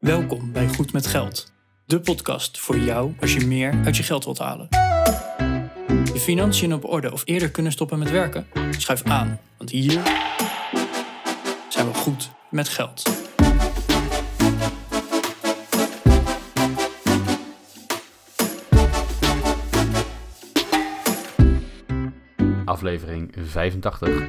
Welkom bij Goed met Geld, de podcast voor jou als je meer uit je geld wilt halen. Je financiën op orde of eerder kunnen stoppen met werken? Schuif aan, want hier zijn we goed met geld. aflevering 85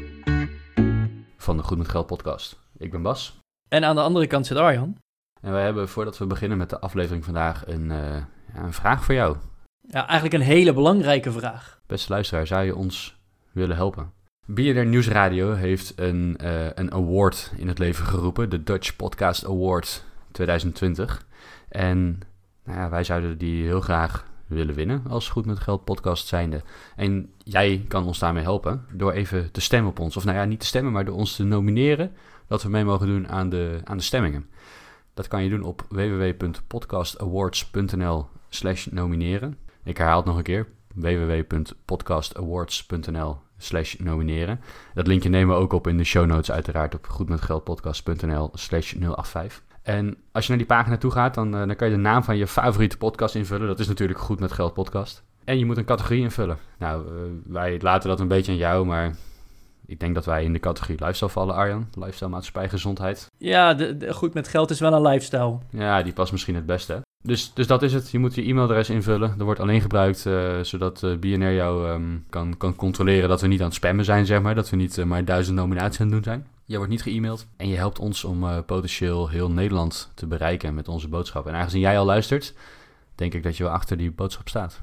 van de Goed met Geld podcast. Ik ben Bas En aan de andere kant zit Arjan. En wij hebben voordat we beginnen met de aflevering vandaag een, eh, een vraag voor jou. Ja, eigenlijk een hele belangrijke vraag. Beste luisteraar, zou je ons willen helpen? BNR Nieuwsradio heeft een, eh, een award in het leven geroepen, de Dutch Podcast Award 2020. En nou ja, wij zouden die heel graag willen winnen als Goed met Geld podcast zijnde. En jij kan ons daarmee helpen door even te stemmen op ons. Of nou ja, niet te stemmen, maar door ons te nomineren dat we mee mogen doen aan de, aan de stemmingen. Dat kan je doen op www.podcastawards.nl slash nomineren. Ik herhaal het nog een keer. www.podcastawards.nl slash nomineren. Dat linkje nemen we ook op in de show notes uiteraard op goedmetgeldpodcast.nl slash 085. En als je naar die pagina toe gaat, dan, eh, dan kan je de naam van je favoriete podcast invullen. Dat is natuurlijk Goed met Geld podcast. En je moet een categorie invullen. Nou, eh, wij laten dat een beetje aan jou, maar ik denk dat wij in de categorie lifestyle vallen, Arjan. Lifestyle, maatschappij, gezondheid. Ja, de, de- goed met geld is wel een lifestyle. Ja, die past misschien het beste. Dus, dus dat is het. Je moet je e-mailadres invullen. Dat wordt alleen gebruikt eh, zodat eh, BNR jou ehm, kan, kan controleren dat we niet aan het spammen zijn, zeg maar. Dat we niet eh, maar duizend nominaties aan het doen zijn. Je wordt niet ge-mailed. En je helpt ons om potentieel heel Nederland te bereiken met onze boodschap. En aangezien jij al luistert, denk ik dat je wel achter die boodschap staat.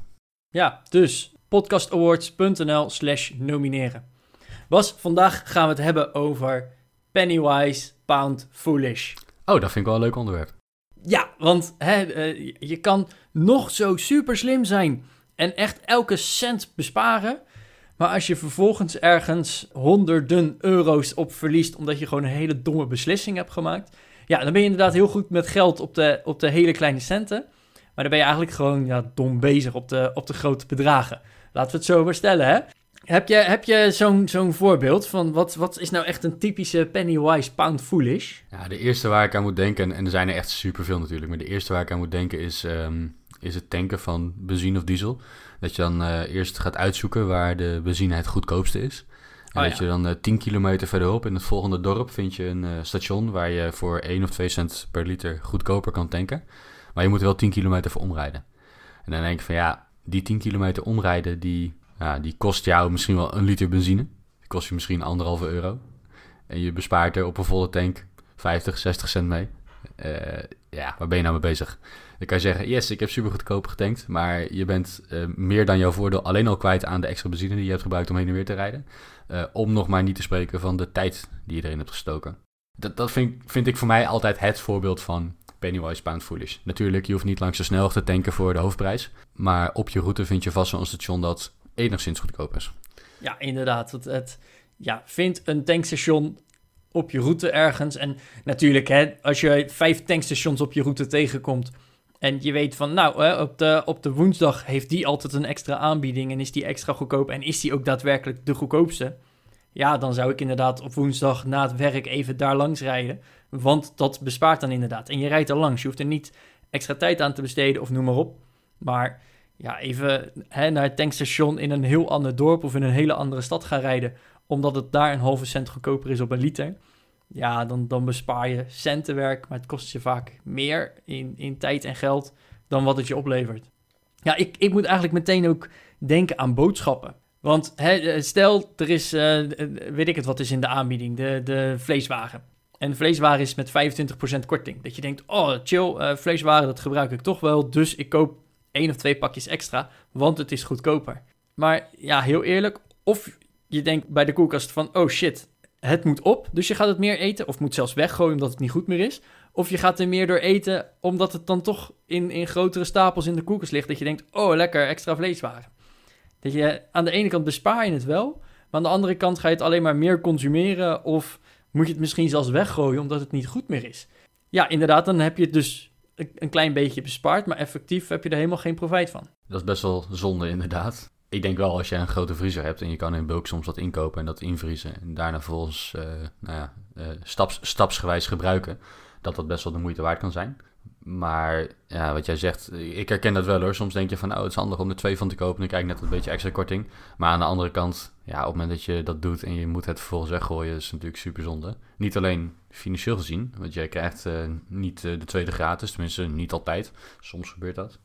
Ja, dus podcastawards.nl slash nomineren. Bas, vandaag gaan we het hebben over Pennywise Pound Foolish. Oh, dat vind ik wel een leuk onderwerp. Ja, want hè, eh, je kan nog zo super slim zijn en echt elke cent besparen. Maar als je vervolgens ergens honderden euro's op verliest omdat je gewoon een hele domme beslissing hebt gemaakt. Ja, dan ben je inderdaad heel goed met geld op de, op de hele kleine centen. Maar dan ben je eigenlijk gewoon ja, dom bezig op de, op de grote bedragen. Laten we het zo maar stellen, hè? Heb je, heb je zo'n zo'n voorbeeld van wat, wat is nou echt een typische Pennywise Pound Foolish? Ja, de eerste waar ik aan moet denken, en er zijn er echt superveel natuurlijk, maar de eerste waar ik aan moet denken is, ehm, is het tanken van benzine of diesel. Dat je dan eh, eerst gaat uitzoeken waar de benzine het goedkoopste is. En Oh dat ja. je dan eh 10 kilometer verderop in het volgende dorp vind je een eh, station waar je voor 1 of 2 cent per liter goedkoper kan tanken. Maar je moet er wel 10 kilometer voor omrijden. En dan denk ik van ja, die 10 kilometer omrijden, die, ja, die kost jou misschien wel een liter benzine. Die kost je misschien anderhalve euro. En je bespaart er op een volle tank 50, 60 cent mee. Eh, ja, waar ben je nou mee bezig? Dan kan je zeggen, yes, ik heb super goedkoop getankt. Maar je bent eh, meer dan jouw voordeel alleen al kwijt aan de extra benzine die je hebt gebruikt om heen en weer te rijden. Eh, om nog maar niet te spreken van de tijd die je erin hebt gestoken. Dat, dat vind, vind ik voor mij altijd het voorbeeld van Pennywise Pound Foolish. Natuurlijk, je hoeft niet langs de snelweg te tanken voor de hoofdprijs. Maar op je route vind je vast wel een station dat enigszins goedkoop is. Ja, inderdaad. Het, het, ja, vind een tankstation op je route ergens. En natuurlijk, hè, als je vijf tankstations op je route tegenkomt... en je weet van, nou, hè, op, de, op de woensdag heeft die altijd een extra aanbieding... en is die extra goedkoop en is die ook daadwerkelijk de goedkoopste... ja, dan zou ik inderdaad op woensdag na het werk even daar langs rijden... want dat bespaart dan inderdaad. En je rijdt er langs, je hoeft er niet extra tijd aan te besteden of noem maar op. Maar ja, even hè, naar het tankstation in een heel ander dorp of in een hele andere stad gaan rijden, omdat het daar een halve cent goedkoper is op een liter. Ja, dan, dan bespaar je centenwerk, maar het kost je vaak meer in, in tijd en geld dan wat het je oplevert. Ja, ik, ik moet eigenlijk meteen ook denken aan boodschappen. Want hè, eh, stel, er is, eh, eh, weet ik het wat is in de aanbieding, de, de vleeswagen. En de vleeswaren is met 25% korting. Dat je denkt, oh chill, eh, vleeswaren dat gebruik ik toch wel, dus ik koop één of twee pakjes extra, want het is goedkoper. Maar ja, heel eerlijk, of je denkt bij de koelkast van, oh shit, het moet op, dus je gaat het meer eten, of moet zelfs weggooien omdat het niet goed meer is. Of je gaat er meer door eten, omdat het dan toch in, in grotere stapels in de koelkast ligt, dat je denkt, oh lekker, extra vleeswaren. Dat je, aan de ene kant bespaar je het wel, maar aan de andere kant ga je het alleen maar meer consumeren, of moet je het misschien zelfs weggooien omdat het niet goed meer is. Ja, inderdaad, dan heb je het dus een klein beetje bespaard, maar effectief heb je er helemaal geen profijt van. Dat is best wel zonde, inderdaad. Ik denk wel, als je een grote vriezer hebt en je kan in bulk soms wat inkopen en dat invriezen en daarna vervolgens eh, nou ja, eh, staps, stapsgewijs gebruiken, dat dat best wel de moeite waard kan zijn. Maar ja, wat jij zegt, ik herken dat wel hoor. Soms denk je van, nou, het is handig om er twee van te kopen. Dan krijg ik net een beetje extra korting. Maar aan de andere kant, ja, op het moment dat je dat doet en je moet het vervolgens weggooien, is natuurlijk super zonde. Niet alleen financieel gezien, want jij krijgt uh, niet uh, de tweede gratis, tenminste niet altijd. Soms gebeurt dat.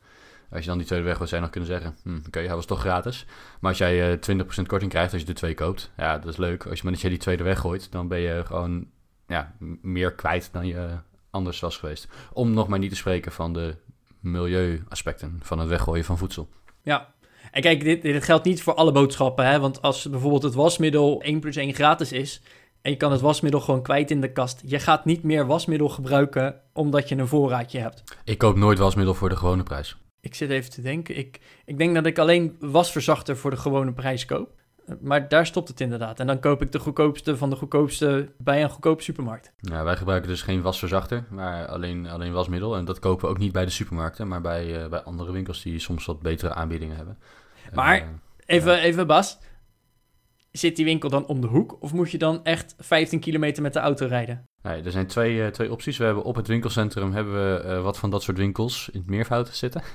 Als je dan die tweede weg wil zijn, nog kunnen zeggen, hm, oké, hij was toch gratis. Maar als jij uh, 20% korting krijgt als je de twee koopt, ja, dat is leuk. Als je maar dat je die tweede weggooit, dan ben je gewoon ja, meer kwijt dan je anders was geweest. Om nog maar niet te spreken van de milieuaspecten van het weggooien van voedsel. Ja, en kijk, dit, dit geldt niet voor alle boodschappen. Hè? Want als bijvoorbeeld het wasmiddel 1 plus 1 gratis is... en je kan het wasmiddel gewoon kwijt in de kast... je gaat niet meer wasmiddel gebruiken omdat je een voorraadje hebt. Ik koop nooit wasmiddel voor de gewone prijs. Ik zit even te denken. Ik, ik denk dat ik alleen wasverzachter voor de gewone prijs koop. Maar daar stopt het inderdaad. En dan koop ik de goedkoopste van de goedkoopste bij een goedkoop supermarkt. Ja, wij gebruiken dus geen wasverzachter, maar alleen, alleen wasmiddel. En dat kopen we ook niet bij de supermarkten, maar bij, uh, bij andere winkels die soms wat betere aanbiedingen hebben. Maar uh, even, ja. even Bas, zit die winkel dan om de hoek of moet je dan echt 15 kilometer met de auto rijden? Nee, er zijn twee, uh, twee opties. We hebben op het winkelcentrum hebben we wat van dat soort winkels in het meervoud zitten.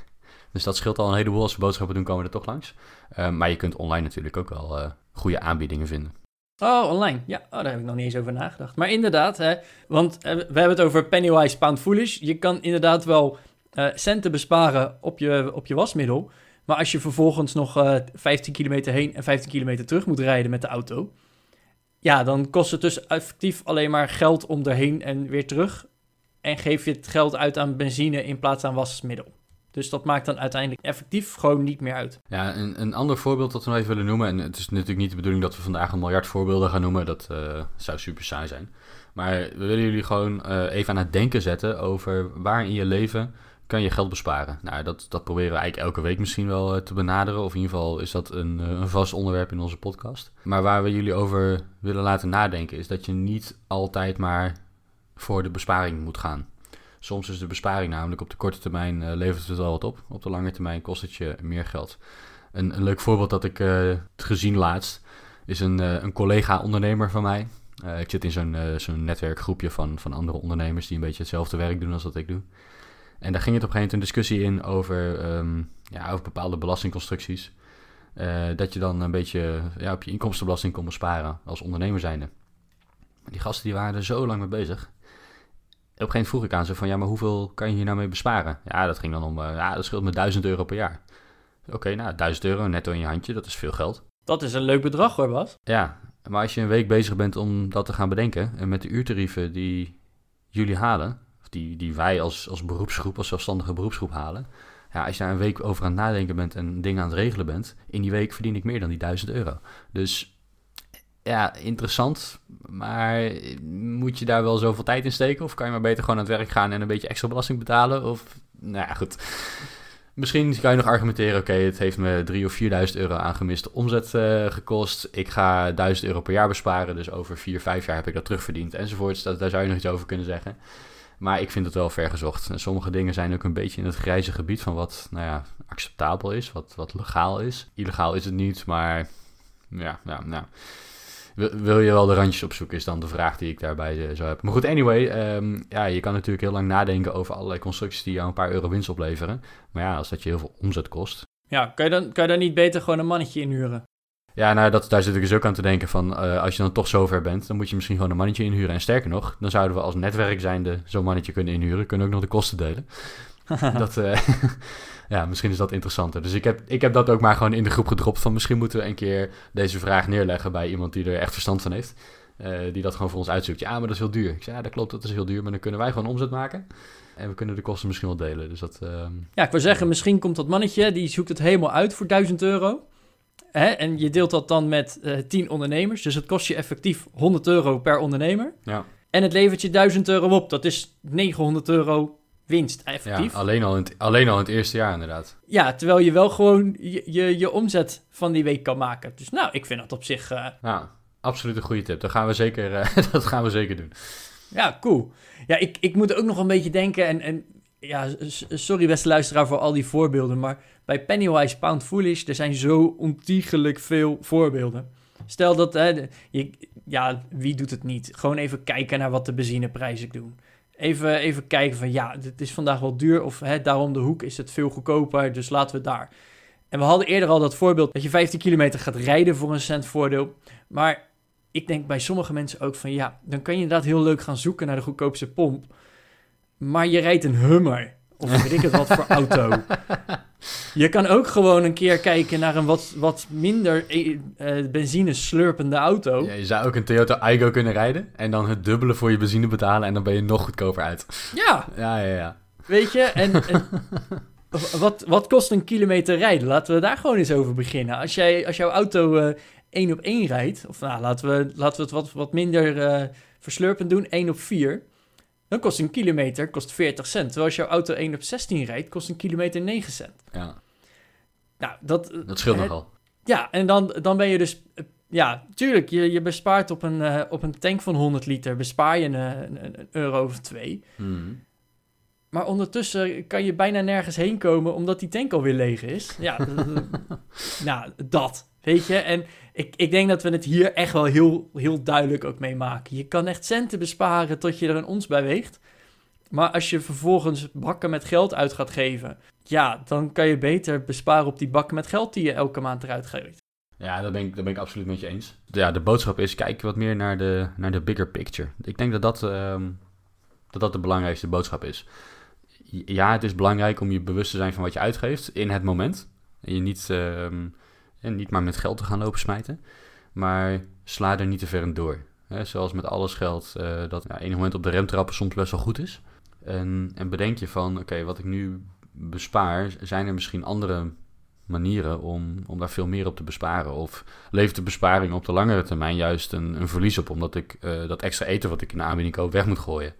Dus dat scheelt al een heleboel. Als we boodschappen doen, komen we er toch langs. Uh, maar je kunt online natuurlijk ook wel goede aanbiedingen vinden. Oh, online. Ja, oh, daar heb ik nog niet eens over nagedacht. Maar inderdaad, hè, want we hebben het over Pennywise Pound Foolish. Je kan inderdaad wel centen besparen op je, op je wasmiddel. Maar als je vervolgens nog 15 kilometer heen en 15 kilometer terug moet rijden met de auto... Ja, dan kost het dus effectief alleen maar geld om erheen en weer terug. En geef je het geld uit aan benzine in plaats aan wasmiddel. Dus dat maakt dan uiteindelijk effectief gewoon niet meer uit. Ja, een, een ander voorbeeld dat we nog even willen noemen. En het is natuurlijk niet de bedoeling dat we vandaag een miljard voorbeelden gaan noemen. Dat uh, zou super saai zijn. Maar we willen jullie gewoon uh, even aan het denken zetten over waar in je leven kan je geld besparen. Nou, dat, dat proberen we eigenlijk elke week misschien wel uh, te benaderen. Of in ieder geval is dat een, een vast onderwerp in onze podcast. Maar waar we jullie over willen laten nadenken is dat je niet altijd maar voor de besparing moet gaan. Soms is de besparing namelijk op de korte termijn uh, levert het wel wat op. Op de lange termijn kost het je meer geld. Een, een leuk voorbeeld dat ik uh, gezien laatst is een, een collega-ondernemer van mij. ik zit in zo'n zo'n netwerkgroepje van, van andere ondernemers die een beetje hetzelfde werk doen als wat ik doe. En daar ging het op een gegeven moment een discussie in over, um, ja, over bepaalde belastingconstructies. dat je dan een beetje ja, op je inkomstenbelasting kon besparen als ondernemer zijnde. Die gasten die waren er zo lang mee bezig op een gegeven moment vroeg ik aan ze van, ja, maar hoeveel kan je hier nou mee besparen? Ja, dat ging dan om, uh, ja, dat scheelt me 1000 euro per jaar. Oké, okay, nou, 1000 euro netto in je handje, dat is veel geld. Dat is een leuk bedrag hoor, Bas. Ja, maar als je een week bezig bent om dat te gaan bedenken, en met de uurtarieven die jullie halen, die, die wij als, als beroepsgroep, als zelfstandige beroepsgroep halen, ja, als je daar een week over aan het nadenken bent en dingen aan het regelen bent, in die week verdien ik meer dan die 1000 euro. Dus ja, interessant. Maar moet je daar wel zoveel tijd in steken? Of kan je maar beter gewoon aan het werk gaan en een beetje extra belasting betalen? Of, nou ja, goed. Misschien kan je nog argumenteren, oké, het heeft me 3 of 4.000 euro aan gemiste omzet uh, gekost. Ik ga 1000 euro per jaar besparen, dus over 4, 5 jaar heb ik dat terugverdiend enzovoorts. Dat, daar zou je nog iets over kunnen zeggen. Maar ik vind het wel vergezocht. En sommige dingen zijn ook een beetje in het grijze gebied van wat nou ja, acceptabel is, wat, wat legaal is. Illegaal is het niet, maar ja, nou wil je wel de randjes opzoeken, is dan de vraag die ik daarbij uh, zou hebben. Maar goed, anyway, um, ja, je kan natuurlijk heel lang nadenken over allerlei constructies die jou een paar euro winst opleveren. Maar ja, als dat je heel veel omzet kost. Ja, kan je dan, kan je dan niet beter gewoon een mannetje inhuren? Ja, nou, dat, daar zit ik dus ook aan te denken van, uh, als je dan toch zover bent, dan moet je misschien gewoon een mannetje inhuren. En sterker nog, dan zouden we als netwerk zijnde zo'n mannetje kunnen inhuren, kunnen ook nog de kosten delen. dat, uh, ja, misschien is dat interessanter. Dus ik heb, ik heb dat ook maar gewoon in de groep gedropt van misschien moeten we een keer deze vraag neerleggen bij iemand die er echt verstand van heeft. Uh, die dat gewoon voor ons uitzoekt. Ja, maar dat is heel duur. Ik zei, ja, dat klopt, dat is heel duur, maar dan kunnen wij gewoon omzet maken. En we kunnen de kosten misschien wel delen. Dus dat, uh, ja, ik wil zeggen, misschien komt dat mannetje, die zoekt het helemaal uit voor 1000 euro. Hè? En je deelt dat dan met uh, 10 ondernemers. Dus het kost je effectief 100 euro per ondernemer. Ja. En het levert je 1000 euro op. Dat is 900 euro winst effectief. Ja, alleen al, in het, alleen al in het eerste jaar inderdaad. Ja, terwijl je wel gewoon je, je, je omzet van die week kan maken. Dus nou, ik vind dat op zich... Uh... Ja, absoluut een goede tip. Dat gaan we zeker, uh, dat gaan we zeker doen. Ja, cool. Ja, ik, ik moet ook nog een beetje denken en... en ja, sorry beste luisteraar voor al die voorbeelden, maar bij Pennywise Pound Foolish, er zijn zo ontiegelijk veel voorbeelden. Stel dat, hè, je, ja, wie doet het niet? Gewoon even kijken naar wat de benzineprijzen doen. even, even kijken van ja, dit is vandaag wel duur of hè, daarom de hoek is het veel goedkoper, dus laten we daar. En we hadden eerder al dat voorbeeld dat je 15 kilometer gaat rijden voor een cent voordeel. Maar ik denk bij sommige mensen ook van ja, dan kan je inderdaad heel leuk gaan zoeken naar de goedkoopste pomp. Maar je rijdt een Hummer. Of weet ik het wat voor auto. Je kan ook gewoon een keer kijken naar een wat, wat minder eh, benzine slurpende auto. Ja, je zou ook een Toyota Aygo kunnen rijden en dan het dubbele voor je benzine betalen en dan ben je nog goedkoper uit. Ja, Ja, ja, ja. weet je. En, en wat, wat kost een kilometer rijden? Laten we daar gewoon eens over beginnen. Als, jij, als jouw auto eh één op één rijdt, of nou, laten we, laten we het wat, wat minder eh, verslurpend doen, 1 op 4... Dan kost een kilometer kost 40 cent. Terwijl als jouw auto 1 op 16 rijdt, kost een kilometer 9 cent. ja. Nou, dat, Dat scheelt hè, nogal. Ja, en dan, dan ben je dus... eh, Ja, tuurlijk, je, je bespaart op een, eh, op een tank van 100 liter... bespaar je een, een, een euro of twee. Mhm. Maar ondertussen kan je bijna nergens heen komen... omdat die tank alweer leeg is. Ja, nou, dat, weet je. En ik, ik denk dat we het hier echt wel heel, heel duidelijk ook mee maken. Je kan echt centen besparen tot je er een ons bij weegt. Maar als je vervolgens bakken met geld uit gaat geven... ja, dan kan je beter besparen op die bakken met geld... die je elke maand eruit geeft. Ja, dat ben, ik, ben ik absoluut met je eens. Ja, de boodschap is, kijk wat meer naar de, naar de bigger picture. Ik denk dat dat, ehm, dat dat de belangrijkste boodschap is. Ja, het is belangrijk om je bewust te zijn van wat je uitgeeft in het moment. En je niet, ehm, en niet maar met geld te gaan lopen smijten. Maar sla er niet te ver in door. Zoals met alles geldt, eh, dat ja, enig moment op de rem trappen soms best wel goed is. En, en bedenk je van, oké, wat ik nu bespaar, zijn er misschien andere manieren om, om daar veel meer op te besparen? Of levert de besparing op de langere termijn juist een, een verlies op, omdat ik eh, dat extra eten wat ik in de aanbieding koop weg moet gooien?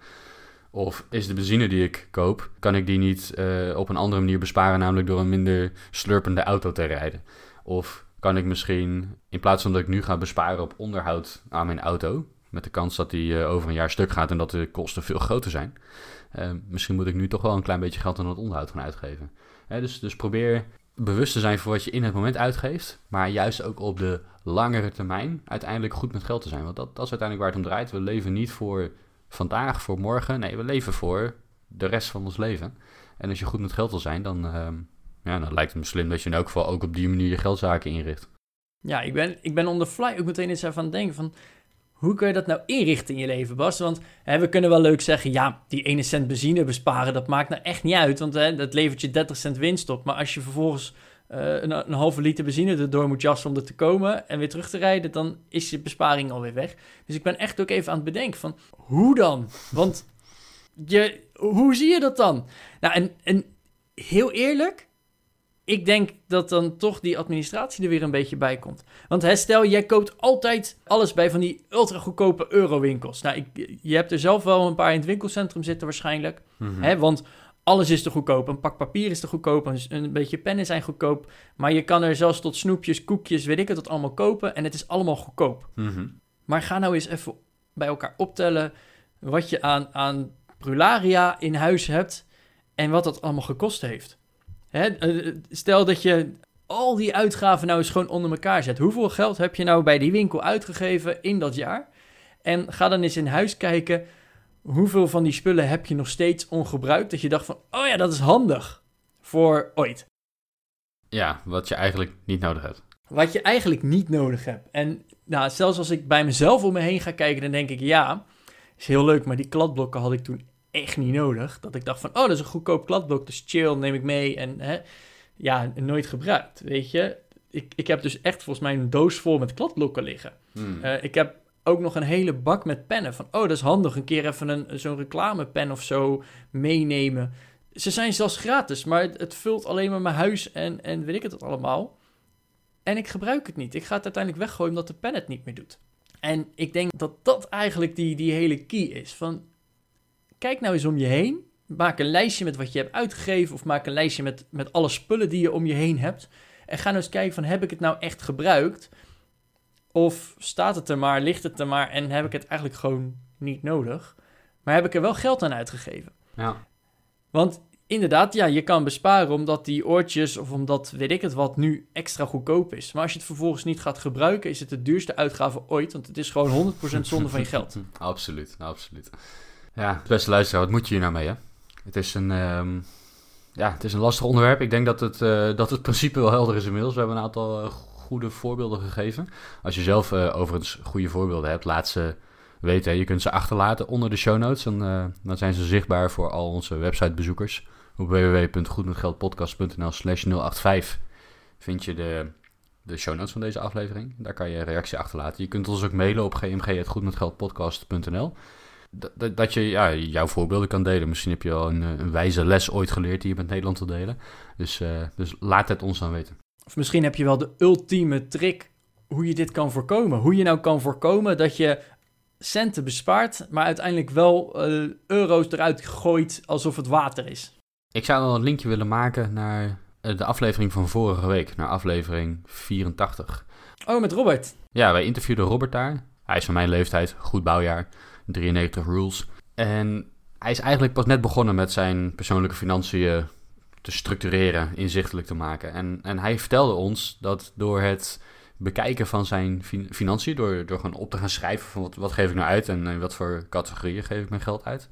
Of is de benzine die ik koop, kan ik die niet eh, op een andere manier besparen, namelijk door een minder slurpende auto te rijden? Of kan ik misschien, in plaats van dat ik nu ga besparen op onderhoud aan mijn auto, met de kans dat die eh, over een jaar stuk gaat en dat de kosten veel groter zijn, eh, misschien moet ik nu toch wel een klein beetje geld aan het onderhoud gaan uitgeven. Hè, dus, dus probeer bewust te zijn voor wat je in het moment uitgeeft, maar juist ook op de langere termijn uiteindelijk goed met geld te zijn. Want dat, dat is uiteindelijk waar het om draait. We leven niet voor vandaag, voor morgen. Nee, we leven voor de rest van ons leven. En als je goed met geld wil zijn, dan, ehm, ja, dan lijkt het me slim dat je in elk geval ook op die manier je geldzaken inricht. Ja, ik ben, ik ben on the fly ook meteen eens aan het denken van... hoe kun je dat nou inrichten in je leven, Bas? Want hè, we kunnen wel leuk zeggen... ja, die ene cent benzine besparen, dat maakt nou echt niet uit... want hè, dat levert je 30 cent winst op. Maar als je vervolgens eh, een, een halve liter benzine erdoor moet jassen om er te komen... en weer terug te rijden, dan is je besparing alweer weg. Dus ik ben echt ook even aan het bedenken van... hoe dan? Want je, hoe zie je dat dan? Nou, en, en heel eerlijk ik denk dat dan toch die administratie er weer een beetje bij komt. Want hè, stel, jij koopt altijd alles bij van die ultra goedkope eurowinkels. Nou, ik, je hebt er zelf wel een paar in het winkelcentrum zitten waarschijnlijk. Mhm. Hè, want alles is te goedkoop. Een pak papier is te goedkoop. Een, een beetje pennen zijn goedkoop. Maar je kan er zelfs tot snoepjes, koekjes, weet ik het, dat allemaal kopen. En het is allemaal goedkoop. Mhm. Maar ga nou eens even bij elkaar optellen wat je aan, aan prularia in huis hebt en wat dat allemaal gekost heeft. Hè, eh, stel dat je al die uitgaven nou eens gewoon onder elkaar zet. Hoeveel geld heb je nou bij die winkel uitgegeven in dat jaar? En ga dan eens in huis kijken, hoeveel van die spullen heb je nog steeds ongebruikt? Dat je dacht van, oh ja, dat is handig voor ooit. Ja, wat je eigenlijk niet nodig hebt. Wat je eigenlijk niet nodig hebt. En nou, zelfs als ik bij mezelf om me heen ga kijken, dan denk ik, ja, is heel leuk, maar die kladblokken had ik toen echt niet nodig. Dat ik dacht van, oh, dat is een goedkoop kladblok, dus chill, neem ik mee. En hè, ja, nooit gebruikt, weet je. Ik, ik heb dus echt volgens mij een doos vol met kladblokken liggen. Hmm. Eh, ik heb ook nog een hele bak met pennen. Van, oh, dat is handig, een keer even een, zo'n reclamepen of zo meenemen. Ze zijn zelfs gratis, maar het, het vult alleen maar mijn huis en, en weet ik het allemaal. En ik gebruik het niet. Ik ga het uiteindelijk weggooien omdat de pen het niet meer doet. En ik denk dat dat eigenlijk die, die hele key is. Van, kijk nou eens om je heen. Maak een lijstje met wat je hebt uitgegeven. Of maak een lijstje met, met alle spullen die je om je heen hebt. En ga nou eens kijken van, heb ik het nou echt gebruikt? Of staat het er maar, ligt het er maar en heb ik het eigenlijk gewoon niet nodig? Maar heb ik er wel geld aan uitgegeven? Ja. Want inderdaad, ja, je kan besparen omdat die oortjes of omdat weet ik het wat nu extra goedkoop is. Maar als je het vervolgens niet gaat gebruiken, is het de duurste uitgave ooit. Want het is gewoon 100% zonde van je geld. Absoluut, absoluut. Ja, beste luisteraar, wat moet je hier nou mee, hè? Het is een, ehm, ja, het is een lastig onderwerp. Ik denk dat het, eh, dat het principe wel helder is inmiddels. We hebben een aantal eh, goede voorbeelden gegeven. Als je zelf uh, overigens goede voorbeelden hebt, laat ze weten. Je kunt ze achterlaten onder de show notes. En, dan zijn ze zichtbaar voor al onze websitebezoekers. Op www.goedmetgeldpodcast.nl slash 085 vind je de, de show notes van deze aflevering. Daar kan je een reactie achterlaten. Je kunt ons ook mailen op gmg.goedmetgeldpodcast.nl dat, dat je ja, jouw voorbeelden kan delen. Misschien heb je al een, een, wijze les ooit geleerd die je met Nederland wil delen. Dus, uh, dus laat het ons dan weten. Of misschien heb je wel de ultieme trick hoe je dit kan voorkomen. Hoe je nou kan voorkomen dat je centen bespaart, maar uiteindelijk wel uh, euro's eruit gooit alsof het water is. Ik zou wel een linkje willen maken naar eh, de aflevering van vorige week, naar aflevering 84. Oh, met Robert. Ja, wij interviewden Robert daar. Hij is van mijn leeftijd, goed bouwjaar. 93 Rules. En hij is eigenlijk pas net begonnen met zijn persoonlijke financiën te structureren, inzichtelijk te maken. En, en hij vertelde ons dat door het bekijken van zijn financiën, door, door gewoon op te gaan schrijven van wat, wat geef ik nou uit en in wat voor categorieën geef ik mijn geld uit,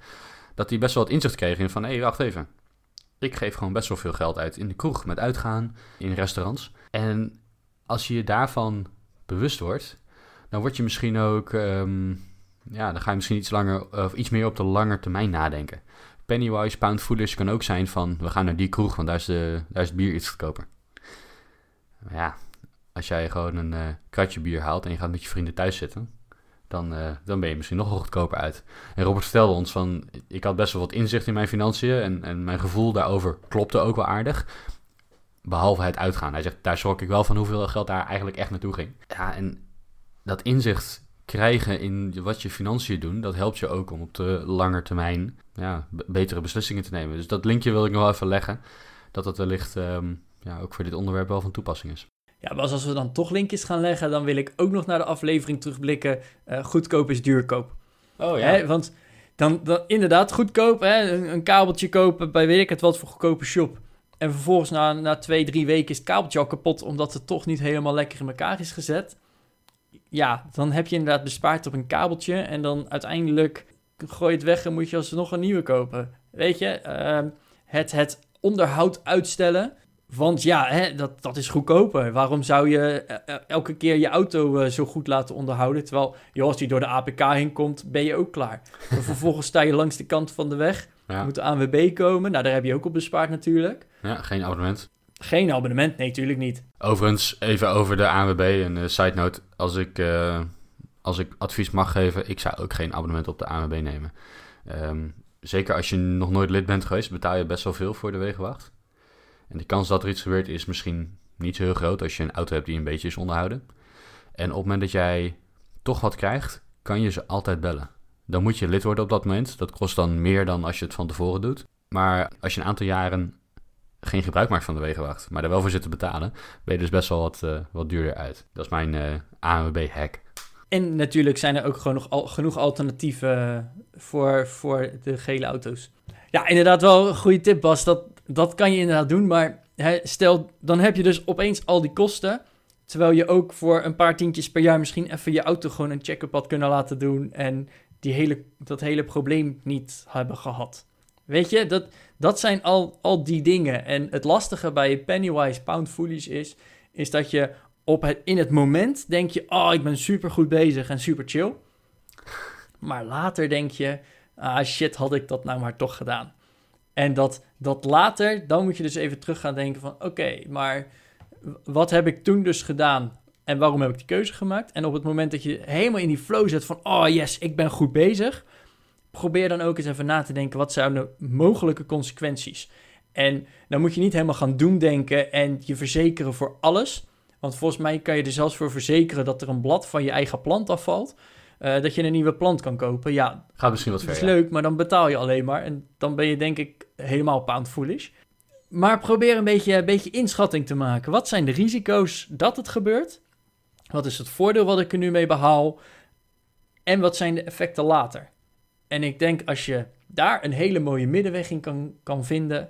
dat hij best wel wat inzicht kreeg in van hé, wacht even. Ik geef gewoon best wel veel geld uit in de kroeg, met uitgaan, in restaurants. En als je je daarvan bewust wordt, dan word je misschien ook ehm, ja, dan ga je misschien iets, langer, of iets meer op de lange termijn nadenken. Pennywise, pound foolish kan ook zijn van, we gaan naar die kroeg, want daar is, de, daar is het bier iets goedkoper. Maar ja, als jij gewoon een uh, kratje bier haalt en je gaat met je vrienden thuis zitten, dan, uh, dan ben je misschien nog goedkoper uit. En Robert vertelde ons van, ik had best wel wat inzicht in mijn financiën en, en mijn gevoel daarover klopte ook wel aardig. Behalve het uitgaan. Hij zegt, daar schrok ik wel van hoeveel geld daar eigenlijk echt naartoe ging. Ja, en dat inzicht krijgen in wat je financiën doen, dat helpt je ook om op de lange termijn ja, betere beslissingen te nemen. Dus dat linkje wil ik nog wel even leggen, dat dat wellicht um, ja, ook voor dit onderwerp wel van toepassing is. Ja, maar als we dan toch linkjes gaan leggen, dan wil ik ook nog naar de aflevering terugblikken. Uh, goedkoop is duurkoop. Oh ja. Hè? Want dan, dan inderdaad goedkoop, hè? Een, een, kabeltje kopen bij weet ik het wat voor goedkope shop. En vervolgens na, na twee, drie weken is het kabeltje al kapot, omdat het toch niet helemaal lekker in elkaar is gezet ja, dan heb je inderdaad bespaard op een kabeltje. En dan uiteindelijk gooi je het weg en moet je alsnog een nieuwe kopen. Weet je, ehm, het, het onderhoud uitstellen. Want ja, hè, dat, dat is goedkoper. Waarom zou je eh, eh, elke keer je auto uh, zo goed laten onderhouden? Terwijl, joh, als die door de APK heen komt, ben je ook klaar. En vervolgens sta je langs de kant van de weg. Ja. Moet de ANWB komen. Nou, daar heb je ook op bespaard natuurlijk. Ja, geen abonnement. Geen abonnement, nee, natuurlijk niet. Overigens, even over de ANWB, een side note. Als ik, uh, als ik advies mag geven, ik zou ook geen abonnement op de ANWB nemen. Um, zeker als je nog nooit lid bent geweest, betaal je best wel veel voor de wegenwacht. En de kans dat er iets gebeurt is misschien niet zo heel groot als je een auto hebt die een beetje is onderhouden. En op het moment dat jij toch wat krijgt, kan je ze altijd bellen. Dan moet je lid worden op dat moment. Dat kost dan meer dan als je het van tevoren doet. Maar als je een aantal jaren geen gebruik maakt van de wegenwacht, maar er wel voor zit te betalen, ben je dus best wel wat, uh, wat duurder uit. Dat is mijn uh, eh, ANWB-hack. En natuurlijk zijn er ook gewoon nog al, genoeg alternatieven eh, voor, voor de gele auto's. Ja, inderdaad wel een goede tip, Bas. Dat, dat kan je inderdaad doen, maar stel, dan heb je dus opeens al die kosten... Terwijl je ook voor een paar tientjes per jaar misschien even je auto gewoon een check-up had kunnen laten doen. En die hele, dat hele probleem niet hebben gehad. Weet je, dat, dat zijn al, al die dingen. En het lastige bij Pennywise Pound Foolish is, is dat je op het, in het moment denk je, oh, ik ben super goed bezig en super chill. Maar later denk je, ah shit, had ik dat nou maar toch gedaan. En dat, dat later, dan moet je dus even terug gaan denken van, oké, maar wat heb ik toen dus gedaan? En waarom heb ik die keuze gemaakt? En op het moment dat je helemaal in die flow zit van, oh yes, ik ben goed bezig probeer dan ook eens even na te denken, wat zijn de mogelijke consequenties? En dan moet je niet helemaal gaan doemdenken en je verzekeren voor alles. Want volgens mij kan je er zelfs voor verzekeren dat er een blad van je eigen plant afvalt. Uh, dat je een nieuwe plant kan kopen. Ja, gaat misschien wat ver. Dat is leuk, maar dan betaal je alleen maar. En dan ben je denk ik helemaal pound foolish. Maar probeer een beetje, een beetje inschatting te maken. Wat zijn de risico's dat het gebeurt? Wat is het voordeel wat ik er nu mee behaal? En wat zijn de effecten later? En ik denk als je daar een hele mooie middenweg in kan, kan vinden,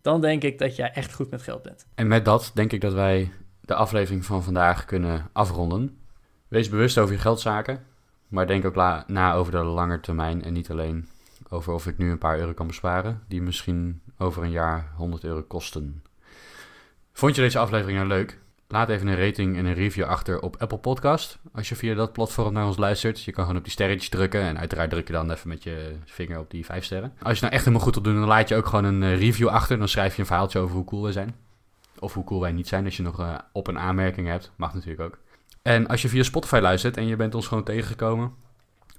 dan denk ik dat jij echt goed met geld bent. En met dat denk ik dat wij de aflevering van vandaag kunnen afronden. Wees bewust over je geldzaken, maar denk ook na over de lange termijn en niet alleen over of ik nu een paar euro kan besparen, die misschien over een jaar 100 euro kosten. Vond je deze aflevering nou leuk? Laat even een rating en een review achter op Apple Podcast. Als je via dat platform naar ons luistert. Je kan gewoon op die sterretjes drukken. En uiteraard druk je dan even met je vinger op die vijf sterren. Als je nou echt helemaal goed wil doen, dan laat je ook gewoon een eh, review achter. Dan schrijf je een verhaaltje over hoe cool wij zijn. Of hoe cool wij niet zijn. Als je nog uh, op een aanmerking hebt. Mag natuurlijk ook. En als je via Spotify luistert en je bent ons gewoon tegengekomen.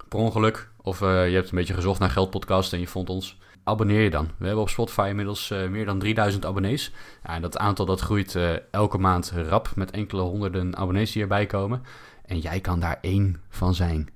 Per ongeluk. Of uh, je hebt een beetje gezocht naar Geldpodcast en je vond ons abonneer je dan. We hebben op Spotify inmiddels uh, meer dan 3000 abonnees. Ja, en dat aantal dat groeit uh, elke maand rap met enkele honderden abonnees die erbij komen. En jij kan daar één van zijn.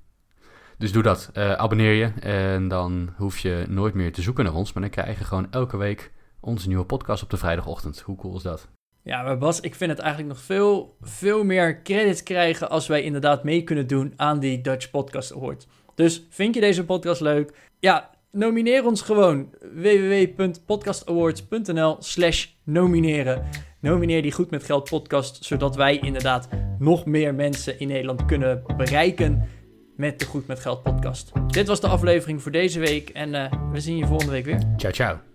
Dus doe dat. Uh, abonneer je en dan hoef je nooit meer te zoeken naar ons. Maar dan krijg je gewoon elke week onze nieuwe podcast op de vrijdagochtend. Hoe cool is dat? Ja, maar Bas, ik vind het eigenlijk nog veel, veel meer credits krijgen als wij inderdaad mee kunnen doen aan die Dutch Podcast Award. Dus vind je deze podcast leuk? Ja, nomineer ons gewoon. www.podcastawards.nl slash nomineren. Nomineer die Goed Met Geld podcast, zodat wij inderdaad nog meer mensen in Nederland kunnen bereiken met de Goed Met Geld podcast. Dit was de aflevering voor deze week en uh, we zien je volgende week weer. Ciao, ciao.